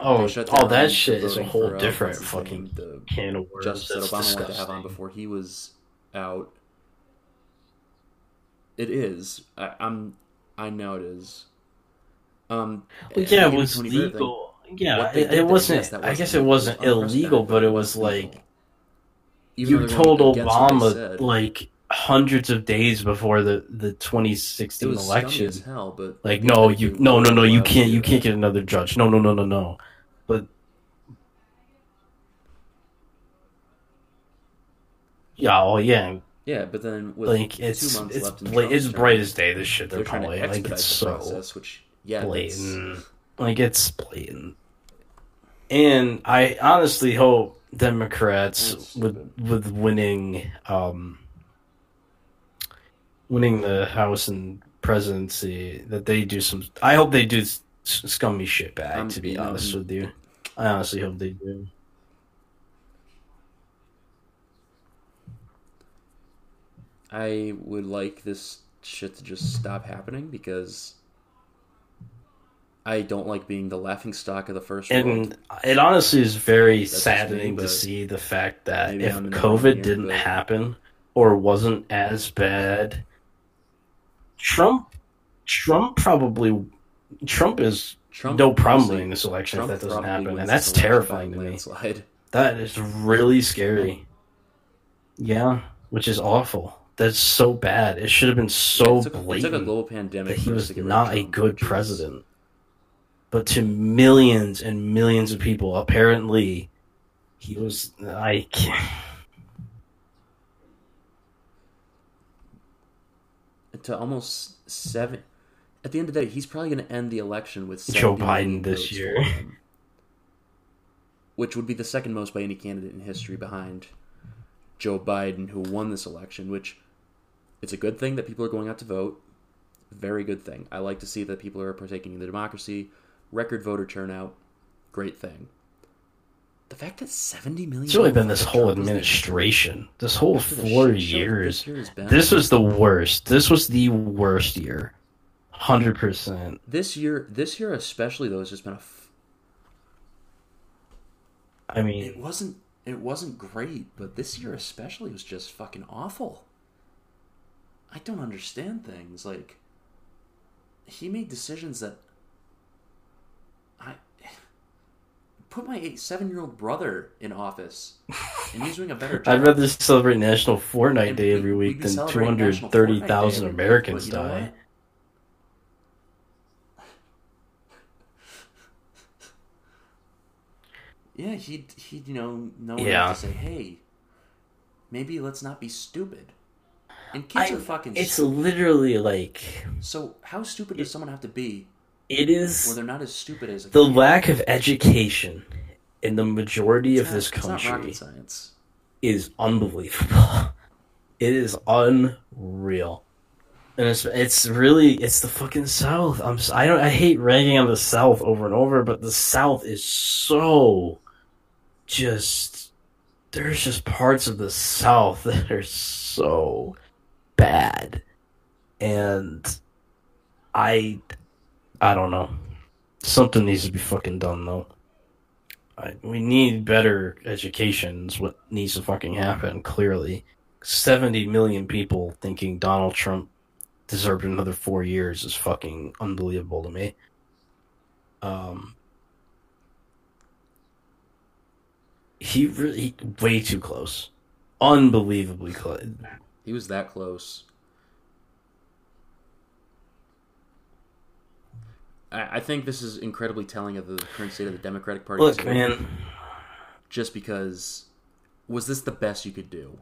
Oh, oh, that shit is a whole for, uh, different fucking the can of worms. justice that Obama wanted to have on before he was out. It is. I, I'm. I know it is. Um. Well, yeah, it was Blair thing, legal. Yeah, it, it wasn't. yes, that I guess it wasn't illegal, but it was was like. Even you told go against what they Obama like hundreds of days before the the it 2016 was election. as hell, but Like, no, you, no, no, no, you can't, you can't get another judge. No, no, no, no, no. But yeah, oh yeah, Yeah, but then with like it's two months it's left in bla- it's term, bright as day. This shit they're, they're trying to calling like expedite it's the so process, which yeah, blatant. Like it's blatant. And I honestly hope Democrats with with winning um winning the House and presidency that they do some I hope they do scummy shit back Um, to be honest with you. I honestly hope they do. I would like this shit to just stop happening because I don't like being the laughing stock of the first world. And it honestly is very That's saddening to see the fact that if I'm in the wrong COVID here, didn't but- happen or wasn't as bad, Trump Trump probably Trump is Trump no problem winning this election Trump if that doesn't happen, and that's terrifying to me. landslide. That is really scary. Yeah, which is awful. That's so bad. It should have been so it, took, it took a blatant global pandemic. that he was not a good is- president. But to millions and millions of people, apparently, he was. I can't. to almost seven. At the end of the day, he's probably going to end the election with Joe Biden this year. him, which would be the second most by any candidate in history behind Joe Biden, who won this election. Which it's a good thing that people are going out to vote. Very good thing. I like to see that people are partaking in the democracy. Record voter turnout, great thing. The fact that seventy million. It's really been this whole Trump was the- administration. This whole four shit show that years. This, year has been. This was the worst. This was the worst year. 100%. this year. This year especially though has just been a. F- I mean. it wasn't it wasn't great, but this year especially was just fucking awful. I don't understand things like he made decisions that I put my eight, seven-year-old brother in office, and he's doing a better job. I'd rather celebrate National Fortnite And Day every week than 230,000 Americans know die. Yeah, he he you know know Yeah. to say, hey, maybe let's not be stupid. And kids I- are fucking. It's stupid. literally like So how stupid does someone have to be It is. where they're not as stupid as the lack of education in the majority It's of not- this country science. is unbelievable. It is unreal. And it's it's really it's the fucking South. I'm I don't I hate ragging on the South over and over, but the South is so just there's just parts of the South that are so bad. And I I don't know. Something needs to be fucking done though. I, we need better education is what needs to fucking happen, clearly. 70 million people thinking Donald Trump deserved another four years is fucking unbelievable to me. Um, he really, way too close. Unbelievably close. He was that close. I, I think this is incredibly telling of the current state of the Democratic Party. Look, well, man, Just because, was this the best you could do?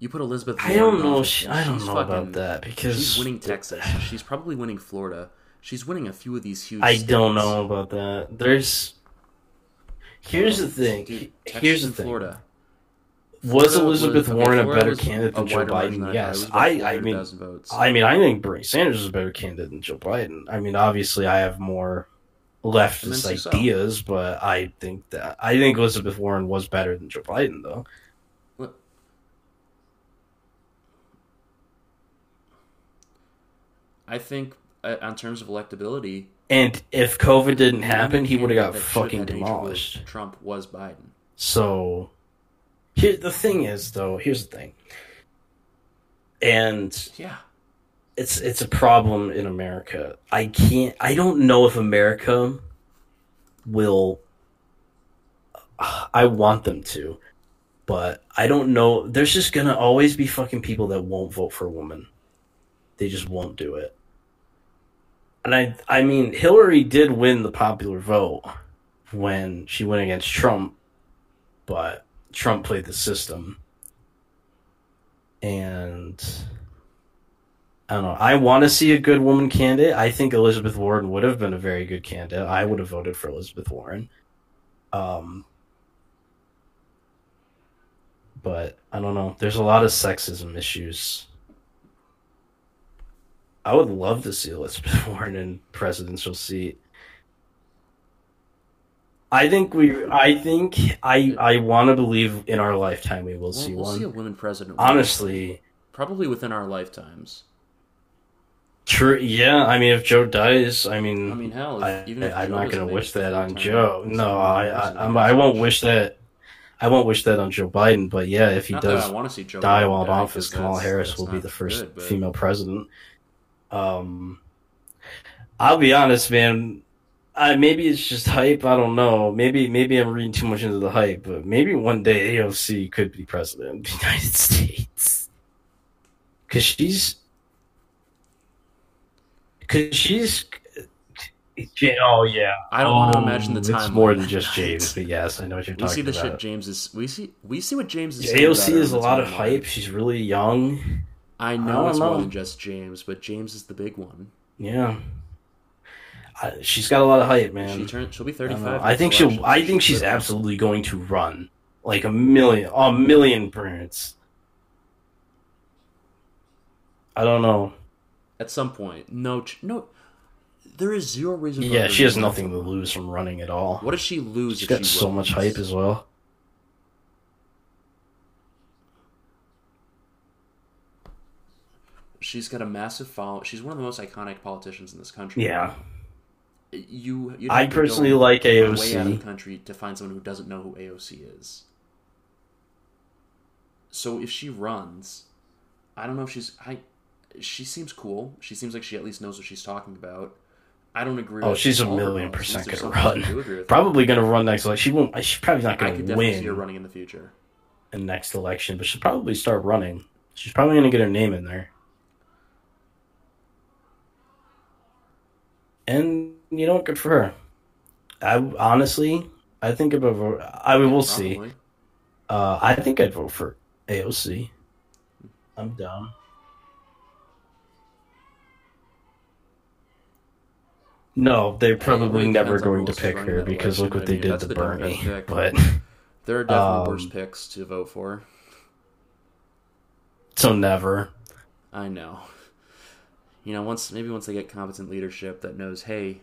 You put Elizabeth. I don't know. She, I don't know fucking- about that because She's winning Texas. She's probably winning Florida. She's winning a few of these huge. I don't know about that. There's. Here's the thing. Dude, Texas Here's the thing. Florida. Was Florida Elizabeth Warren a better candidate than Joe Biden? than I Yes. was I, I mean. I mean, I think Bernie Sanders is a better candidate than Joe Biden. I mean, obviously, I have more leftist Immensely so. ideas, but I think that I think Elizabeth Warren was better than Joe Biden, though. I think, uh, on terms of electability, And if COVID didn't happen, he would have got fucking demolished. Trump was Biden. So, here the thing is, though. Here's the thing, and Yeah. it's it's a problem in America. I can't. I don't know if America will. I want them to, but I don't know. There's just gonna always be fucking people that won't vote for a woman. They just won't do it. And I, I mean, Hillary did win the popular vote when she went against Trump, but Trump played the system. And I don't know. I want to see a good woman candidate. I think Elizabeth Warren would have been a very good candidate. I would have voted for Elizabeth Warren. Um, but I don't know. There's a lot of sexism issues. I would love to see Elizabeth Warren in presidential seat. I think we. I think I. I want to believe in our lifetime we will We'll, see we'll one. see a women president. Honestly, probably within our lifetimes. True. Yeah. I mean, if Joe dies, I mean, I mean, hell, if, I, even if I'm Joe not gonna wish that on Joe. No, I, I, I'm, I won't wish that. I won't wish that on Joe Biden. But yeah, if he Not does I want to see Joe die while in office, Kamala Harris will be the first good, but- female president. Um, I'll be honest, man. I, maybe it's just hype. I don't know. Maybe maybe I'm reading too much into the hype, but maybe one day AOC could be president of the United States because she's because she's. Oh yeah. I don't want to Oh, imagine the time. It's more than just James, but yes, I know what you're We talking see the about. shit James is. We see. We see what James is. saying AOC about is a lot of hype. She's really young. I I know don't it's know. more than just James, but James is the big one. Yeah, I, she's got a lot of hype, man. She turned. She'll be I, don't know. thirty-five. I think she'll. I think she's absolutely going to run like a million, a million parents. I don't know. at some point. No, no. There is zero reason. for Yeah, she has nothing to lose from running at all. What does she lose? She's got she so much hype as well. She's got a massive follow. She's one of the most iconic politicians in this country. Yeah, You. I to personally like Way out of AOC. the country to find someone who doesn't know who AOC is. So if she runs, I don't know if she's. I. She seems cool. She seems like she at least knows what she's talking about. I don't agree. Oh, she's a million percent gonna run. I do agree with. probably gonna run next. election. she won't. She's probably not gonna could definitely see her running in the future. in next election, but she'll probably start running. She's probably gonna get her name in there. And you know, good for her. I honestly, I think about. vote- I will see. Uh, I think I'd vote for AOC. I'm down. No, they're probably never going to pick her because look what I they did to the Bernie. But There are definitely Um, worse picks to vote for. so never. I know. You know, once maybe once they get competent leadership that knows, hey,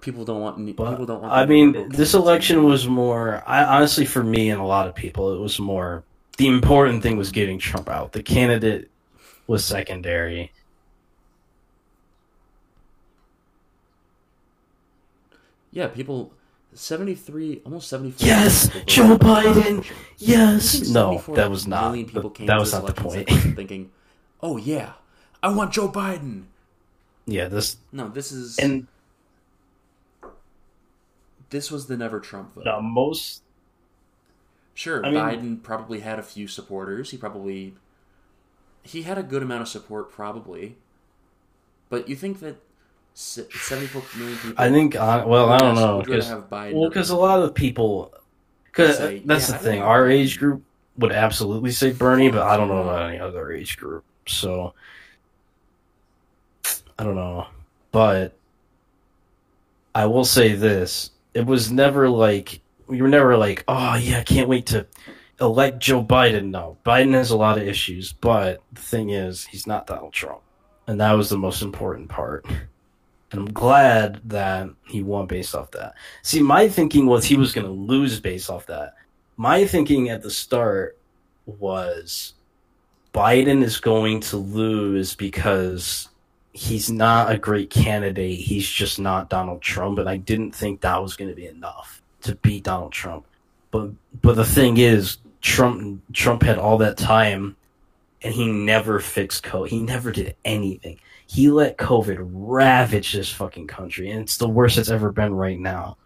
people don't want But people don't want. I mean, this election was more. I honestly, for me and a lot of people, it was more. The important thing was getting Trump out. The candidate was secondary. yeah, people. 73 almost 74 Yes, Joe Biden. Yes, no, that was not. million people came That was not the point. thinking, "Oh yeah, I want Joe Biden." Yeah, this No, this is and this was the never Trump vote. the most. Sure, I mean- Biden probably had a few supporters. He probably he had a good amount of support, probably. But you think that se- seventy-four million people? I think. Uh, well, I don't know because have Biden well, because a lot of people. Because Say, that's yeah, the I thing. Our know. age group would absolutely say Bernie, but I don't know about any other age group. So I don't know, but I will say this: it was never like we were never like, oh yeah, I can't wait to elect Joe Biden. No, Biden has a lot of issues, but the thing is, he's not Donald Trump, and that was the most important part. And I'm glad that he won based off that. See, my thinking was he was going to lose based off that. My thinking at the start was Biden is going to lose because he's not a great candidate. He's just not Donald Trump, and I didn't think that was going to be enough to beat Donald Trump. But but the thing is, Trump Trump had all that time, and he never fixed COVID. He never did anything. He let COVID ravage this fucking country, and it's the worst it's ever been right now.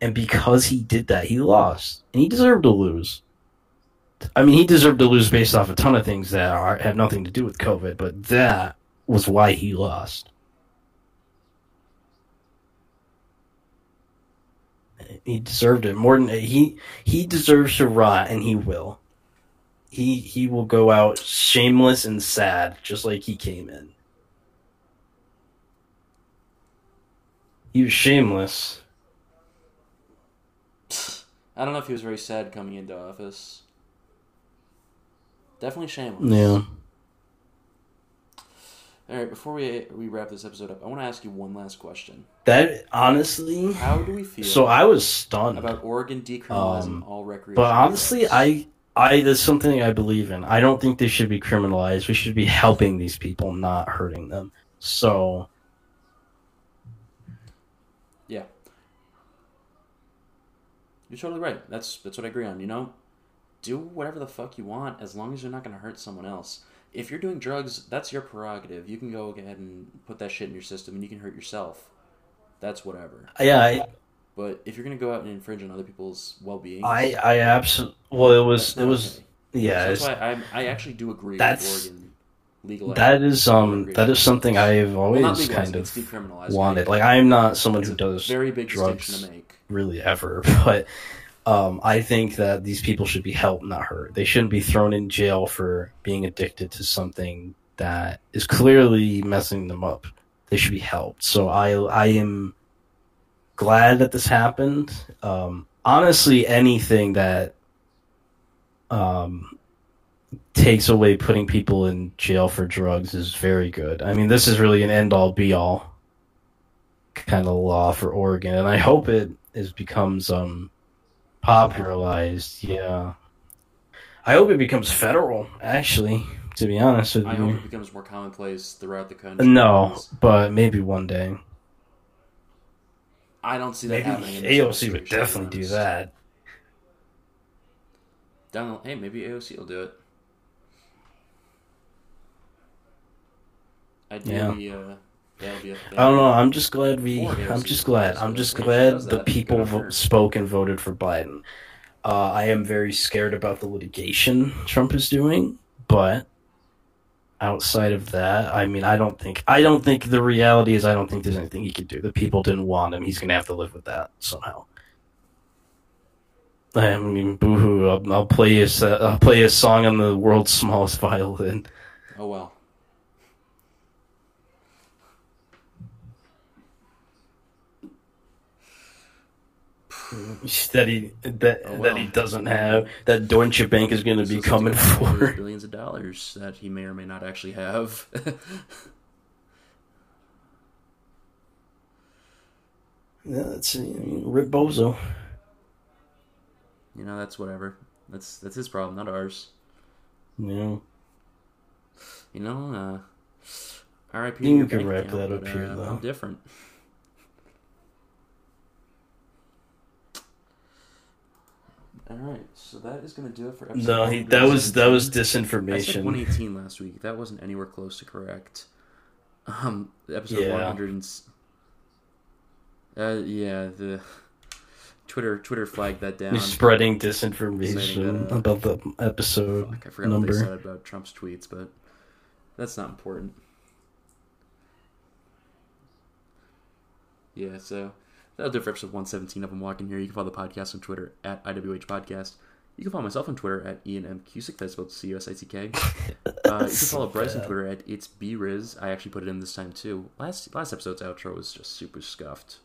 And because he did that, he lost, and he deserved to lose. I mean, he deserved to lose based off a ton of things that are, have nothing to do with COVID, but that was why he lost. He deserved it more than he he deserves to rot, and he will. He he will go out shameless and sad, just like he came in. He was shameless. I don't know if he was very sad coming into office. Definitely shameless. Yeah. All right, before we we wrap this episode up, I want to ask you one last question. That honestly, How do we feel so I was stunned. about Oregon decriminalizing Um, all recreational? But honestly, drugs? I I that's something I believe in. I don't think they should be criminalized. We should be helping these people, not hurting them. So yeah, you're totally right. That's that's what I agree on. You know, do whatever the fuck you want as long as you're not going to hurt someone else. If you're doing drugs, that's your prerogative. You can go ahead and put that shit in your system, and you can hurt yourself. That's whatever. yeah, I But if you're gonna go out and infringe on other people's well-being, I, I absolutely well it was it was okay. yeah So that's why I I actually do agree That's- with Oregon legalizing. that is um that is something I've always legalizing, kind of wanted. Like I'm not someone It's who does very big drugs distinction to make. really ever, but um, I think that these people should be helped, not hurt. They shouldn't be thrown in jail for being addicted to something that is clearly messing them up. They should be helped. So I I am glad that this happened. Um, honestly, anything that um, takes away putting people in jail for drugs is very good. I mean, this is really an end all be all kind of law for Oregon, and I hope it is becomes um popularized. Yeah, I hope it becomes federal. Actually, to be honest with I hope it becomes more commonplace throughout the country. no, but maybe one day. I don't see that Maybe happening. in this AOC would administration, to be definitely do honest. that. Down the, hey, maybe AOC will do it. Ideally, uh, that'll be. I don't know. I'm just glad we. I'm just glad. I'm just glad the people vo- spoke and voted for Biden. Uh, I am very scared about the litigation Trump is doing, but outside of that, I mean, I don't think. I don't think the reality is. I don't think there's anything he could do. The people didn't want him. He's gonna have to live with that somehow. I mean, boohoo! I'll, I'll play his. Uh, I'll play his song on the world's smallest violin. Oh well. That he that Oh, that he doesn't have that Deutsche Bank is going to be coming something about those for. billions of dollars that he may or may not actually have. Yeah, that's I mean, Rip Bozo. you know, that's whatever. That's that's his problem, not ours. You know, You know, uh, R.I.P. You can wrap that up but, here, uh, though. I'm different. All right, so that is going to do it for episode. no, he, that was that was 117. I said disinformation. 118 last week. That wasn't anywhere close to correct. Um, episode Yeah. 100. And, uh, yeah, the Twitter Twitter flagged that down. He's spreading disinformation that, uh, about the episode Fuck, I forgot what they number. said about Trump's tweets, but that's not important. Yeah, so that'll do for episode 117 of I'm Walking Here. You can follow the podcast on Twitter at IWH Podcast. You can follow myself on Twitter at Ian M. Cusick, that's spelled C U S I C K. Uh, you can follow Bryce on Twitter at It's B Riz. I actually put it in this time too. Last last episode's outro was just super scuffed.